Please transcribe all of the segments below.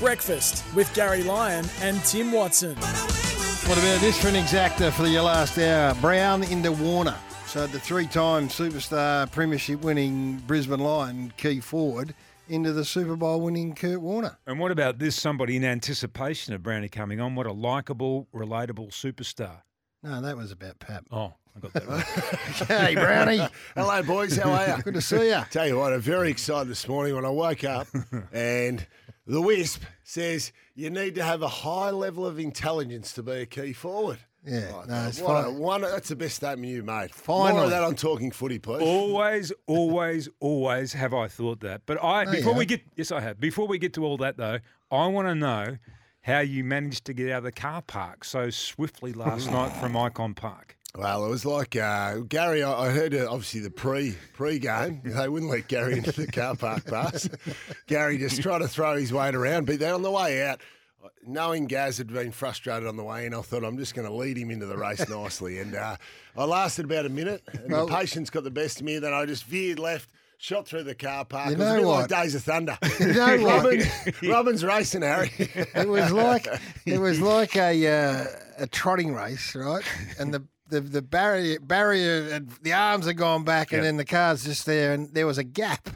Breakfast with Garry Lyon and Tim Watson. What about this for an exacta for your last hour? Brown into Warner. So the three-time superstar premiership winning Brisbane Lion key forward into the Super Bowl winning Kurt Warner. And what about this? Somebody in anticipation of Brownie coming on. What a likable, relatable superstar. No, that was about Pap. Oh, I got that right. hey, Brownie. Hello, boys. How are you? Good to see you. Tell you what, I'm very excited this morning when I woke up and the Wisp says you need to have a high level of intelligence to be a key forward. Yeah, Oh, no, it's what a- one, that's the best statement you made. More of that on Talking Footy, please. always, always, always have I thought that. But I, oh, No, before we get, yes, I have. Before we get to all that though, I want to know how you managed to get out of the car park so swiftly last night from Icon Park. Well, it was like uh, Garry. I I heard uh, obviously the pre pre game. They wouldn't let Garry into the car park pass. Garry just tried to throw his weight around, but then on the way out, knowing Gaz had been frustrated on the way in, I thought I'm just going to lead him into the race nicely. And uh, I lasted about a minute, and Well- the patience got the best of me. Then I just veered left. Shot through the car park. You it was a know bit what? like Days of Thunder. You know what? Robin, Robin's racing, Harry. It was like it was like a uh, a trotting race, right? And the the, the barrier barrier and the arms had gone back, and Yep. then the car's just there, and there was a gap.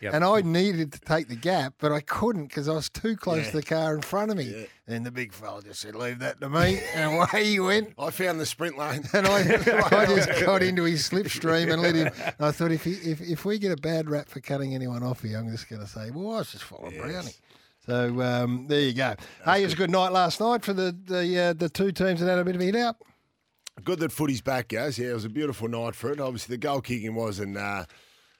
Yep. And I needed to take the gap, but I couldn't because I was too close to the car in front of me. And the big fella just said, "Leave that to me," and away he went. I found the sprint lane. And I, I just got into his slipstream and let him. And I thought if, he, if if we get a bad rap for cutting anyone off here, I'm just going to say, well, I was just following Brownie. So um, there you go. hey, it was a good night last night for the the uh, the two teams that had a bit of a hit out. Good that footy's back, guys. Yeah, it was a beautiful night for it. Obviously, the goal kicking wasn't, uh,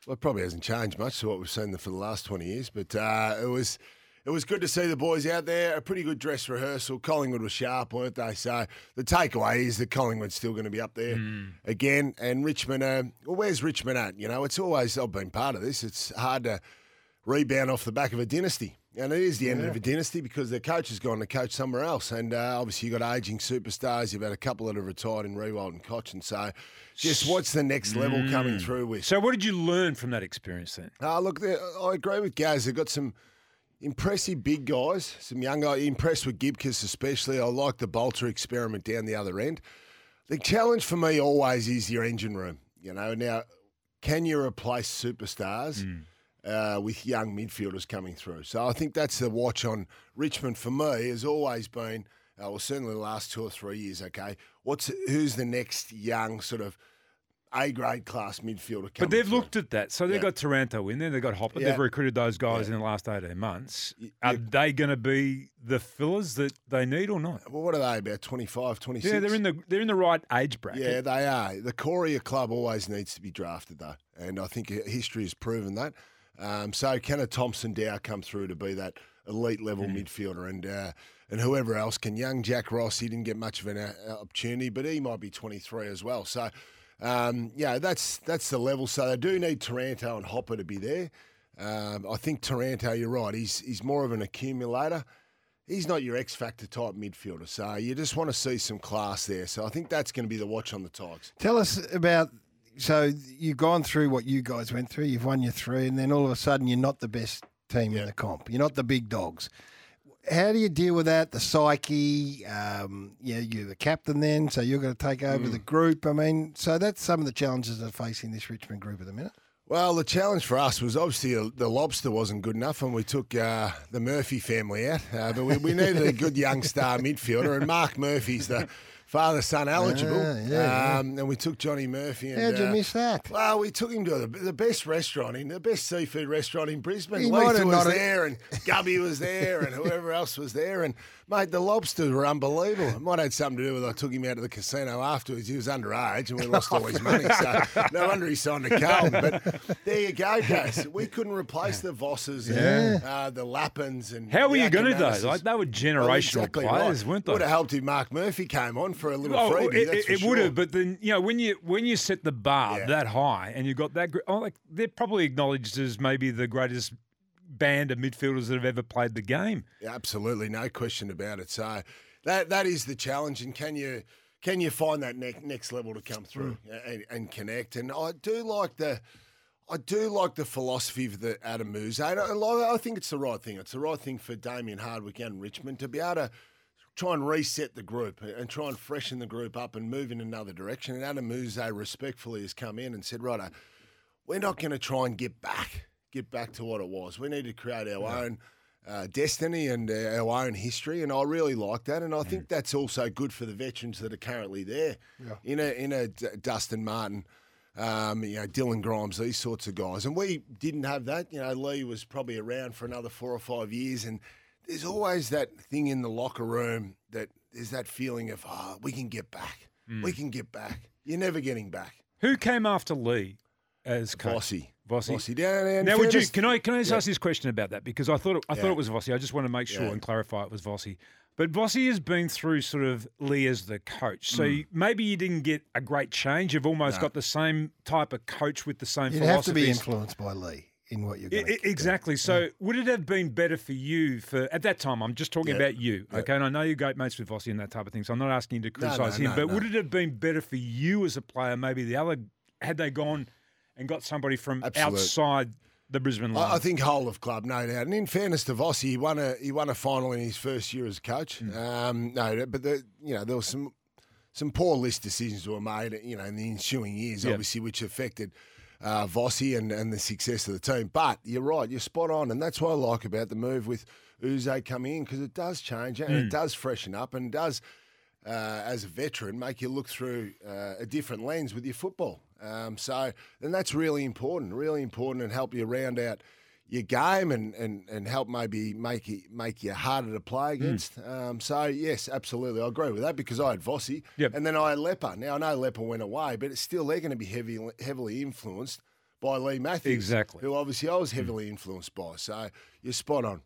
well, it probably hasn't changed much to what we've seen for the last 20 years, but uh, it was. It was good to see the boys out there. A pretty good dress rehearsal. Collingwood was sharp, weren't they? So the takeaway is that Collingwood's still going to be up there again. And Richmond, uh, well, where's Richmond at? You know, it's always, I've been part of this. It's hard to rebound off the back of a dynasty. And it is the end of a dynasty because their coach has gone to coach somewhere else. And uh, obviously, you've got ageing superstars. You've had a couple that have retired in Riewoldt and Cotchin. So, just what's the next level coming through with? So, what did you learn from that experience then? Uh, look, I agree with Gaz. They've got some impressive big guys, some young guys. Impressed with Gibcus especially. I like the Balta experiment down the other end. The challenge for me always is your engine room. You know, now can you replace superstars uh, with young midfielders coming through? So I think that's the watch on Richmond for me has always been. Uh, well, certainly the last two or three years. Okay, what's who's the next young sort of A grade class midfielder? Coming But they've through? looked at that. So they've Yeah. got Taranto in there. They've got Hopper. Yeah. They've recruited those guys Yeah. in the last 18 months. Are they going to be the fillers that they need or not? Well, what are they about 25, 26? Yeah, they're in the they're in the right age bracket. Yeah, they are. The Coria club always needs to be drafted, though, and I think history has proven that. Um, so can a Thomson Dow come through to be that elite level Mm. midfielder, and uh, and whoever else can? Young Jack Ross, he didn't get much of an uh, opportunity, but he might be 23 as well. So. Um, yeah, that's that's the level. So they do need Taranto and Hopper to be there. Um, I think Taranto, you're right. He's he's more of an accumulator. He's not your X factor type midfielder. So you just want to see some class there. So I think that's going to be the watch on the Tigers. Tell us about. So you've gone through what you guys went through. You've won your three, and then all of a sudden you're not the best team in the comp. You're not the big dogs. How do you deal with that? The psyche. Um, yeah, you're the captain then, so you're going to take over the group. I mean, so that's some of the challenges that are facing this Richmond group at the minute. Well, the challenge for us was obviously the lobster wasn't good enough, and we took uh, the Murphy family out. Uh, but we, we needed a good young star midfielder, and Marc Murphy's the father son eligible. Ah, yeah, yeah. um, and we took Johnny Murphy. And, How'd you uh, miss that? Well, we took him to the, the best restaurant in the best seafood restaurant in Brisbane. He might Lisa was not- there, and Gubby was there, and whoever else was there. And mate, the lobsters were unbelievable. It might have had something to do with I took him out of the casino afterwards. He was underage, and we lost all his money. So no wonder he signed a Carlton. But there you go, guys. We couldn't replace the Vosses, and, uh, the Lappins, and How were you going to Yakimanis. though? Like they were Well, generational exactly players, right. weren't they? Would have helped if Marc Murphy came on for a little Oh, freebie. it, that's it, sure. would have, but then you know when you when you set the bar Yeah. that high and you've got that, oh, like they're probably acknowledged as maybe the greatest band of midfielders that have ever played the game. Yeah, absolutely, no question about it. So that that is the challenge, and can you can you find that ne- next level to come through Mm. and, and connect? And I do like the. I do like the philosophy of the Adem Yze. I, I think it's the right thing. It's the right thing for Damien Hardwick and Richmond to be able to try and reset the group and try and freshen the group up and move in another direction. And Adem Yze respectfully has come in and said, right, we're not going to try and get back, get back to what it was. We need to create our own uh, destiny and uh, our own history. And I really like that. And I think that's also good for the veterans that are currently there. In a in a D- Dustin Martin, um, you know, Dylan Grimes, these sorts of guys. And we didn't have that. You know, Leigh was probably around for another four or five years. And there's always that thing in the locker room that there's that feeling of, oh, we can get back. We can get back. You're never getting back. Who came after Leigh as coach? Vossi. Vossi. Vossi. Down, and Now, would you? Can I? Can I just Yeah. ask this question about that because I thought it, I thought it was Vossi. I just want to make sure Yeah. and clarify it was Vossi. But Vossi has been through sort of Leigh as the coach, so Mm. maybe you didn't get a great change. You've almost got the same type of coach with the same philosophy. You'd have to be influenced by Leigh in what you're going I- exactly. So, would it have been better for you for at that time? I'm just talking Yeah. about you, Yeah. okay? And I know you're great mates with Vossi and that type of thing. So I'm not asking you to No, no, criticise him, no, but no. would it have been better for you as a player? Maybe the other had they gone and got somebody from Absolute. outside the Brisbane line. I, think whole of club, no doubt. And in fairness to Vossi, he won a he won a final in his first year as coach. Hmm. Um, no, but the, you know there was some some poor list decisions were made, you know, in the ensuing years, Yeah. obviously, which affected uh, Vossi and, and the success of the team. But you're right, you're spot on, and that's what I like about the move with Yze coming in because it does change and Hmm. it does freshen up and does. Uh, as a veteran, make you look through uh, a different lens with your football. Um, so, and that's really important, really important, and help you round out your game and, and, and help maybe make it make you harder to play Hmm. against. Um, so yes, absolutely, I agree with that because I had Vossi, Yep. and then I had Lepper. Now I know Lepper went away, but it's still they're going to be heavy, heavily influenced by Leigh Matthews, Exactly. Who obviously I was heavily influenced by. So you're spot on.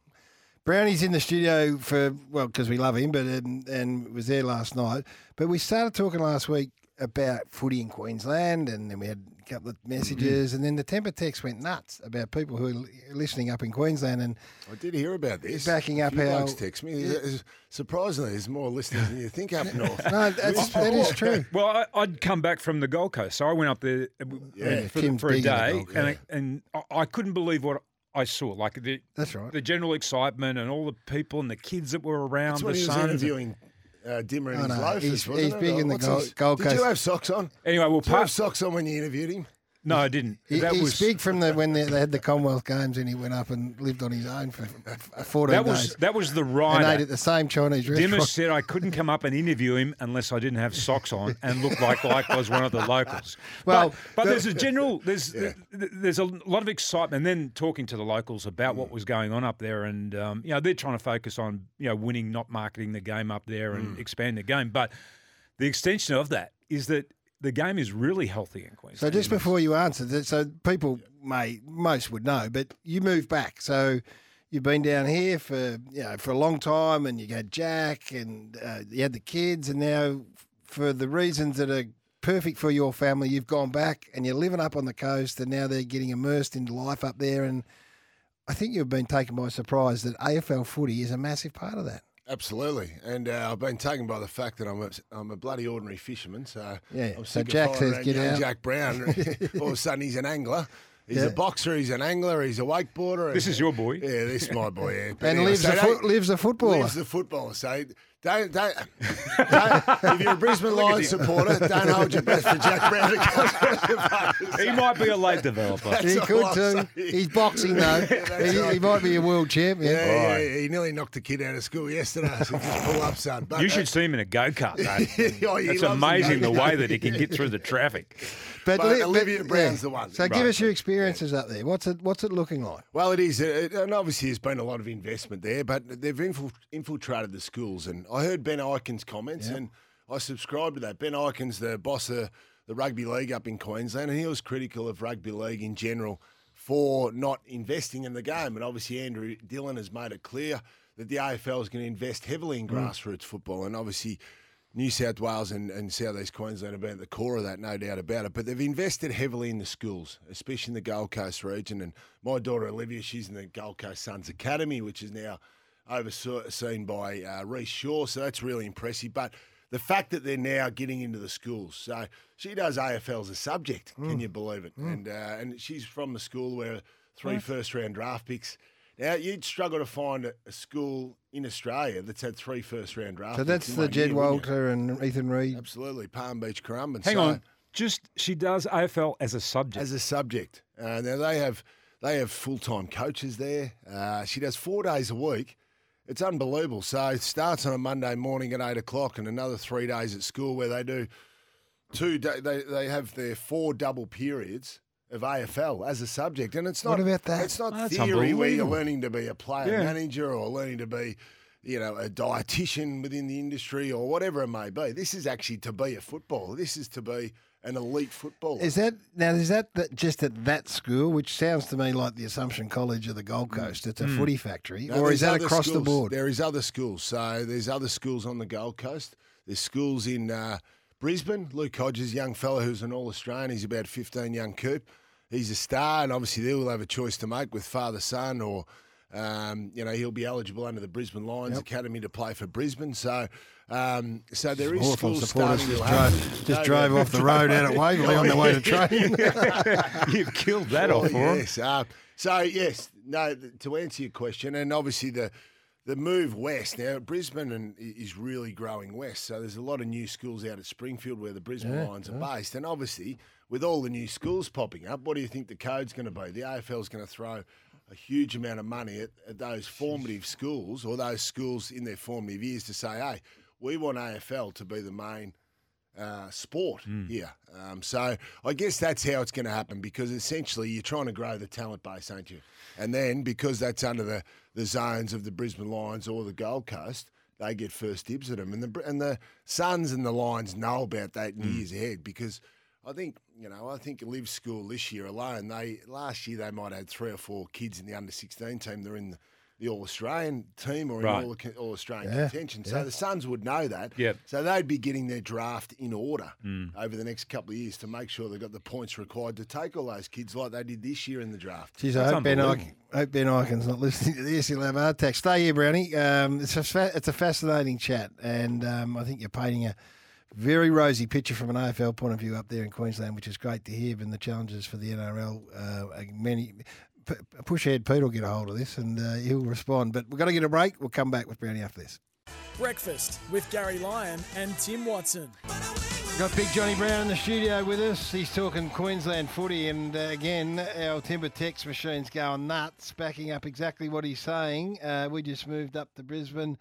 Brownie's in the studio for well because we love him, but um, and was there last night. But we started talking last week about footy in Queensland, and then we had couple of messages, and then the temper text went nuts about people who are listening up in Queensland, and I did hear about this. Backing up few how- text me. There's- Surprisingly, there's more listeners than you think up north. no, that's, that is true. Well, I, I'd come back from the Gold Coast, so I went up there uh, Yeah, for, Tim's for a big the day, and, I, and I- I couldn't believe what I saw. Like the That's right. the general excitement and all the people and the kids that were around. That's the when he was sons. interviewing uh, Dimma in Oh, his no, loafers, he's- wasn't he's it? big Or in the what's Gold- his- Gold Did Coast. you have socks on? Anyway, we'll Did you have socks on when you interviewed him? No, I didn't. He, that was big from the when they, they had the Commonwealth Games, and he went up and lived on his own for fourteen that was days, that was the and ate at the same Chinese restaurant. said I couldn't come up and interview him unless I didn't have socks on and look like like I was one of the locals. Well, but, but the- there's a general there's th- there's a lot of excitement. And then talking to the locals about Mm. what was going on up there, and um, you know they're trying to focus on you know winning, not marketing the game up there Mm. and expand the game. But the extension of that is that the game is really healthy in Queensland. So just before you answer, that- so people may most would know, but you moved back. So you've been down here for you know for a long time, and you had Jack, and uh, you had the kids, and now for the reasons that are perfect for your family, you've gone back and you're living up on the coast, and now they're getting immersed into life up there. And I think you've been taken by surprise that AFL footy is a massive part of that. Absolutely, and uh, I've been taken by the fact that I'm a, I'm a bloody ordinary fisherman. So Yeah, I'm so Jack says, "Get out." Jack Brown. All of a sudden, he's an angler. He's Yeah. a boxer. He's an angler. He's a wakeboarder. This is your boy. Yeah, this is my boy. Yeah. And anyway, lives so a don't- lives a footballer. Lives the footballer. So don't, don't, don't if you're a Brisbane Lions supporter, don't hold your breath for Jack Brown to come. he might be a late developer. That's he could too. He's boxing though. that's he, right. he might be a world champion. Yeah, yeah, Right. yeah, he nearly knocked the kid out of school yesterday. So just pull up, son. But, You uh, should see him in a go kart. Oh, It's amazing the way that he can get through the traffic. But li- Olivia Brown's the one. So give us your experiences up there. What's it What's it looking like? Well, it is, It- and obviously there's been a lot of investment there, but they've infiltrated the schools. And I heard Ben Ikin's comments, and I subscribe to that. Ben Ikin's the boss of the rugby league up in Queensland, and he was critical of rugby league in general for not investing in the game. And obviously Andrew Dillon has made it clear that the AFL is going to invest heavily in mm. grassroots football, and obviously. New South Wales and, and South East Queensland have been at the core of that, no doubt about it. But they've invested heavily in the schools, especially in the Gold Coast region. And my daughter Olivia, she's in the Gold Coast Suns Academy, which is now overseen by uh, Reece Shaw. So that's really impressive. But the fact that they're now getting into the schools. So she does AFL as a subject. Mm. Can you believe it? And uh, and she's from the school where three first round draft picks. Now you'd struggle to find a, a school in Australia that's had three first round draft. Picks. So picks that's the Jed year. Walter and Ethan Read. Absolutely, Palm Beach Currumbin. Hang So- on. Just she does AFL as a subject. as a subject. Uh, now they have they have full time coaches there. Uh, she does four days a week. It's unbelievable. So it starts on a Monday morning at eight o'clock, and another three days at school where they do two. Day, they they have their four double periods of AFL as a subject, and it's not What about that? It's not That's theory where you're learning to be a player Yeah. manager or learning to be. You know, a dietitian within the industry or whatever it may be. This is actually to be a footballer. This is to be an elite footballer. Is that now? Is that the, just at that school, which sounds to me like the Assumption College of the Gold Coast? It's a footy factory, No, or is that other across the board? There is other schools. So there's other schools on the Gold Coast. There's schools in uh, Brisbane. Luke Hodges, young fellow who's an All Australian. He's about 15, young coop. He's a star, and obviously they will have a choice to make with father son, or um, you know he'll be eligible under the Brisbane Lions Academy to play for Brisbane. So. Um, so there is Hawthorn schools supporters starting just to drove, just No, drove no, off the road out at Waverley on the way to train. You've killed that Oh, off for 'em. yes. Uh, so yes, no. To answer your question, and obviously the the move west now, Brisbane and, is really growing west. So there's a lot of new schools out at Springfield where the Brisbane Lions are based, and obviously with all the new schools popping up, what do you think the code's going to be? The AFL is going to throw a huge amount of money at, at those formative schools or those schools in their formative years to say, hey, we want AFL to be the main uh, sport here. Um, so I guess that's how it's going to happen because essentially you're trying to grow the talent base, aren't you? And then because that's under the, the zones of the Brisbane Lions or the Gold Coast, they get first dibs at them. And the and the Suns and the Lions know about that in years ahead because I think you know I think Live School this year alone they last year they might have had three or four kids in the under sixteen team. They're in the, the All Australian team or in Right. all, all Australian Yeah, contention. So the Suns would know that. Yep. So they'd be getting their draft in order over the next couple of years to make sure they've got the points required to take all those kids like they did this year in the draft. Jeez, I That's hope ben, unbelievable. Ikin, hope ben Ikin's not listening to this. He'll have a heart attack. Stay here, Brownie. Um, it's, a fa- it's a fascinating chat, and um, I think you're painting a very rosy picture from an AFL point of view up there in Queensland, which is great to hear. And the challenges for the NRL, uh, many. P- push ahead, Pete will get a hold of this and uh, he'll respond. But we're going to get a break. We'll come back with Brownie after this. Breakfast with Garry Lyon and Tim Watson. Got Big Johnny Brown in the studio with us. He's talking Queensland footy, and uh, again, our timber text machine's going nuts, backing up exactly what he's saying. Uh, we just moved up to Brisbane.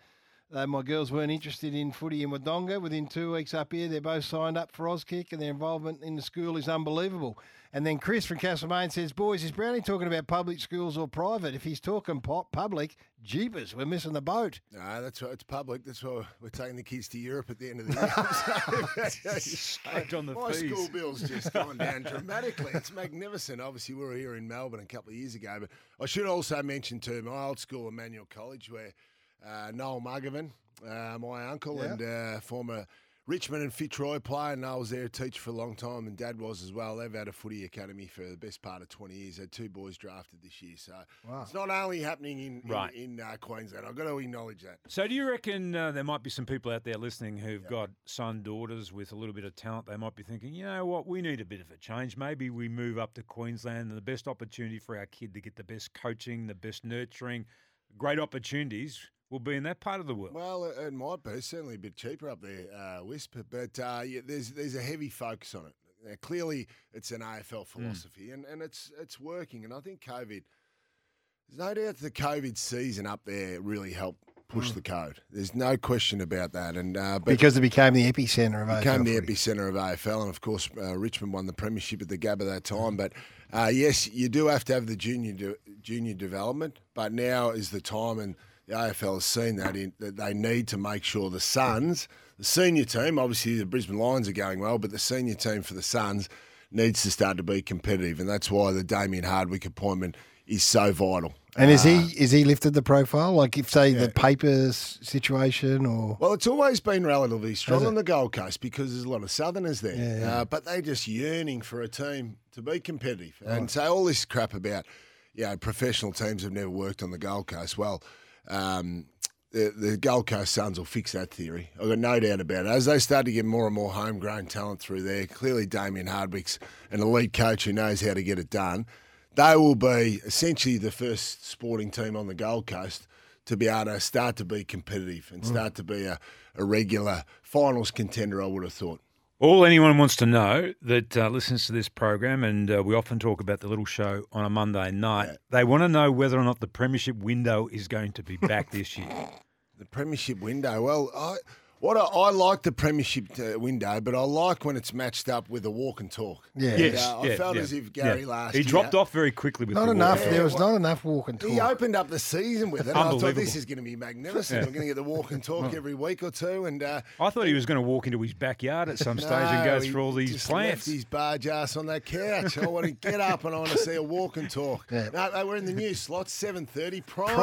Uh, my girls weren't interested in footy in Wodonga. Within two weeks up here, they're both signed up for Auskick, and their involvement in the school is unbelievable. And then Chris from Castlemaine says, "Boys, is Brownie talking about public schools or private? If he's talking pop public, jeepers, we're missing the boat." No, that's right. It's public. That's why we're taking the kids to Europe at the end of the year. Straight on the My fees. school bill's just gone down dramatically. It's magnificent. Obviously, we were here in Melbourne a couple of years ago, but I should also mention too my old school, Emmanuel College, where uh, Noel Mugavin, uh, my uncle Yeah. and uh, former Richmond and Fitzroy player, Noel was there a teacher for a long time, and Dad was as well. They've had a footy academy for the best part of twenty years. Had two boys drafted this year, so it's not only happening in in, Right. in uh, Queensland. I've got to acknowledge that. So, do you reckon uh, there might be some people out there listening who've got son, daughters with a little bit of talent? They might be thinking, you know what, we need a bit of a change. Maybe we move up to Queensland, and the best opportunity for our kid to get the best coaching, the best nurturing, great opportunities will be in that part of the world. Well, it, it might be certainly a bit cheaper up there, uh, Wisp, but uh, yeah, there's there's a heavy focus on it. Now, clearly, it's an AFL philosophy, and, and it's it's working. And I think COVID, there's no doubt the COVID season up there really helped push the code. There's no question about that. And uh, but Because it became the epicentre of became AFL the footy. epicenter of AFL, and of course, uh, Richmond won the premiership at the Gabba at that time. But uh, yes, you do have to have the junior de- junior development, but now is the time, and the AFL has seen that in, that they need to make sure the Suns, the senior team, obviously the Brisbane Lions are going well, but the senior team for the Suns needs to start to be competitive, and that's why the Damien Hardwick appointment is so vital. And is he is he lifted the profile? Like if say the papers situation or Well, it's always been relatively strong on the Gold Coast because there's a lot of Southerners there. Uh, but they're just yearning for a team to be competitive. And so all this crap about, you know, professional teams have never worked on the Gold Coast. Well, um, the, the Gold Coast Suns will fix that theory. I've got no doubt about it. As they start to get more and more homegrown talent through there, clearly Damien Hardwick's an elite coach who knows how to get it done. They will be essentially the first sporting team on the Gold Coast to be able to start to be competitive and start to be a, a regular finals contender, I would have thought. All anyone wants to know that uh, listens to this program, and uh, we often talk about the little show on a Monday night, they want to know whether or not the premiership window is going to be back this year. The premiership window. Well, I what I, I like the premiership uh, window, but I like when it's matched up with a walk and talk. Yeah. And, Yes, uh, I yeah, felt yeah, as if Garry yeah. last He year. dropped off very quickly with Not the enough. walk. There was not enough walk and talk. He opened up the season with it. and I thought Unbelievable. this is going to be magnificent. We're going to get the walk and talk every week or two, and uh, I thought he was going to walk into his backyard at some stage and go through all these just plants. Left his barge ass on that couch. I want to get up and I want to see a walk and talk. Yeah. No, they were in the new slot, seven thirty prime, time.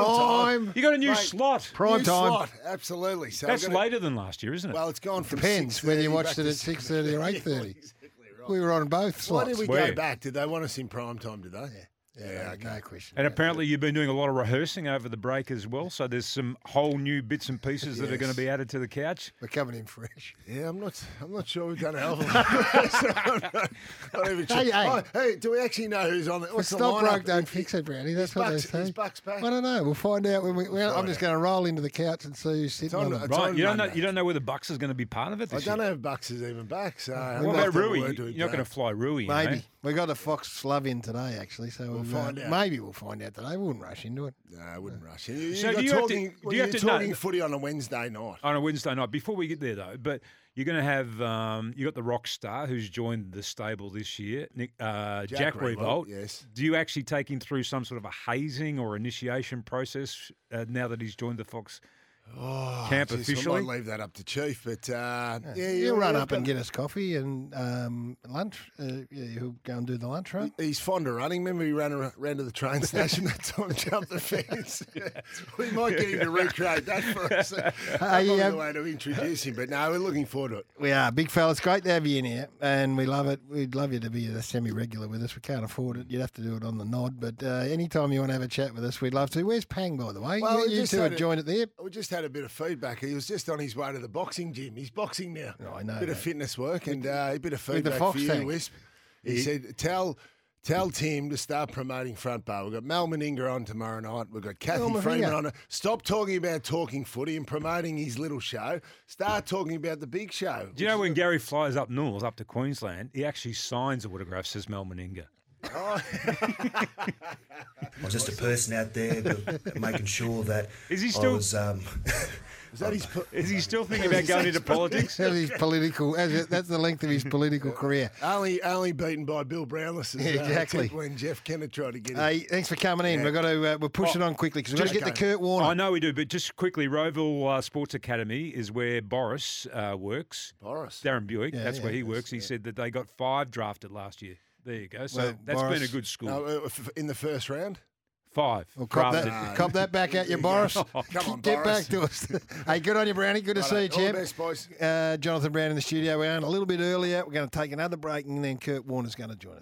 Prime. You got a new Mate, slot. Prime New time. slot, absolutely. So That's I've got to- later than last year, isn't it? Well, it's gone from Depends whether you watched it to at 6:30 or Yeah, 8:30. exactly right. We were on both Why did we Where? go back? Did they want us in prime time? Did they? Yeah, no, no question. and apparently you've been doing a lot of rehearsing over the break as well. So there's some whole new bits and pieces that are going to be added to the couch. we're coming in fresh. Yeah, I'm not. I'm not sure we've done a hell of a lot. not even. Hey, hey. Oh, hey, do we actually know who's on the? If What's it's the not broke, don't fix it, Brownie. That's what they say. is Bucks back? I don't know. We'll find out when we. Well, I'm just going to roll into the couch and see who's sitting on- on, it. Right, on you don't know. Monday. You don't know whether Bucks is going to be part of it. I don't year. know if Bucks is even back. So What about have Rui? You're not going to fly Rui, eh? Maybe we got a Fox Love in today, actually. So we'll, find out. Maybe we'll find out today. We wouldn't rush into it. No, I wouldn't rush. You, you So got do you have to- talking, do well, you have you're to- no, talking no. footy on a Wednesday night. on a Wednesday night. Before we get there, though, but you're going to have um, you got the rock star who's joined the stable this year, Nick, uh, Jack, Jack Riewoldt. Riewoldt, yes. Do you actually take him through some sort of a hazing or initiation process uh, now that he's joined the Fox? Oh, Camp geez, officially? I might leave that up to Chief, but uh, yeah, He'll run up and get. us coffee and um, lunch. Uh, yeah, he'll go and do the lunch run. He's fond of running. Remember, he ran ar- ran to the train station that time, jumped the fence. we might get him to recreate that for us. That's probably um, the way to introduce him. But no, we're looking forward to it. We are big fella. It's great to have you in here, and we love it. We'd love you to be a semi-regular with us. We can't afford it. You'd have to do it on the nod, but uh, anytime you want to have a chat with us, we'd love to. Where's Pang, by the way? Well, you you two had joined at the hip. We just had a bit of feedback. He was just on his way to the boxing gym. He's boxing now. Oh, I know A Bit of fitness work and uh, a bit of the feedback Fox for you, tank. Wisp. He said, "Tell." Tell Tim to start promoting front bar. We've got Mal Meninga on tomorrow night. We've got Cathy Mal Freeman Meninga. on. Stop talking about talking footy and promoting his little show. Start talking about the big show. Do you know when Garry flies up north, up to Queensland, he actually signs autographs, says Mal Meninga. I was just a person out there making sure that Is he I still- was, um, Is that his? po- Is he still thinking about going into politics? That's his political. that's that's the length of his political career. Only, only beaten by Bill Brownless. Yeah, exactly. when Jeff Kennett tried to get him. Hey, thanks for coming in. We've got to uh, we're pushing on quickly because we've got to just get to go. Kurt Warner. I know we do, but just quickly, Rowville uh, Sports Academy is where Boris uh, works. Boris. Darren Bewick, Yeah, that's where yeah, he works. He said that they got five drafted last year. There you go. So Well, that's been a good school. No, uh, in the first round. Five Well, cop that, cop that back at you, Boris. Come on, Get Boris. back to us. hey, good on you, Brownie. Good to see you, All the champ. best, boys. Uh, Jonathan Brown in the studio. We're on a little bit earlier. We're going to take another break, and then Kurt Warner's going to join us.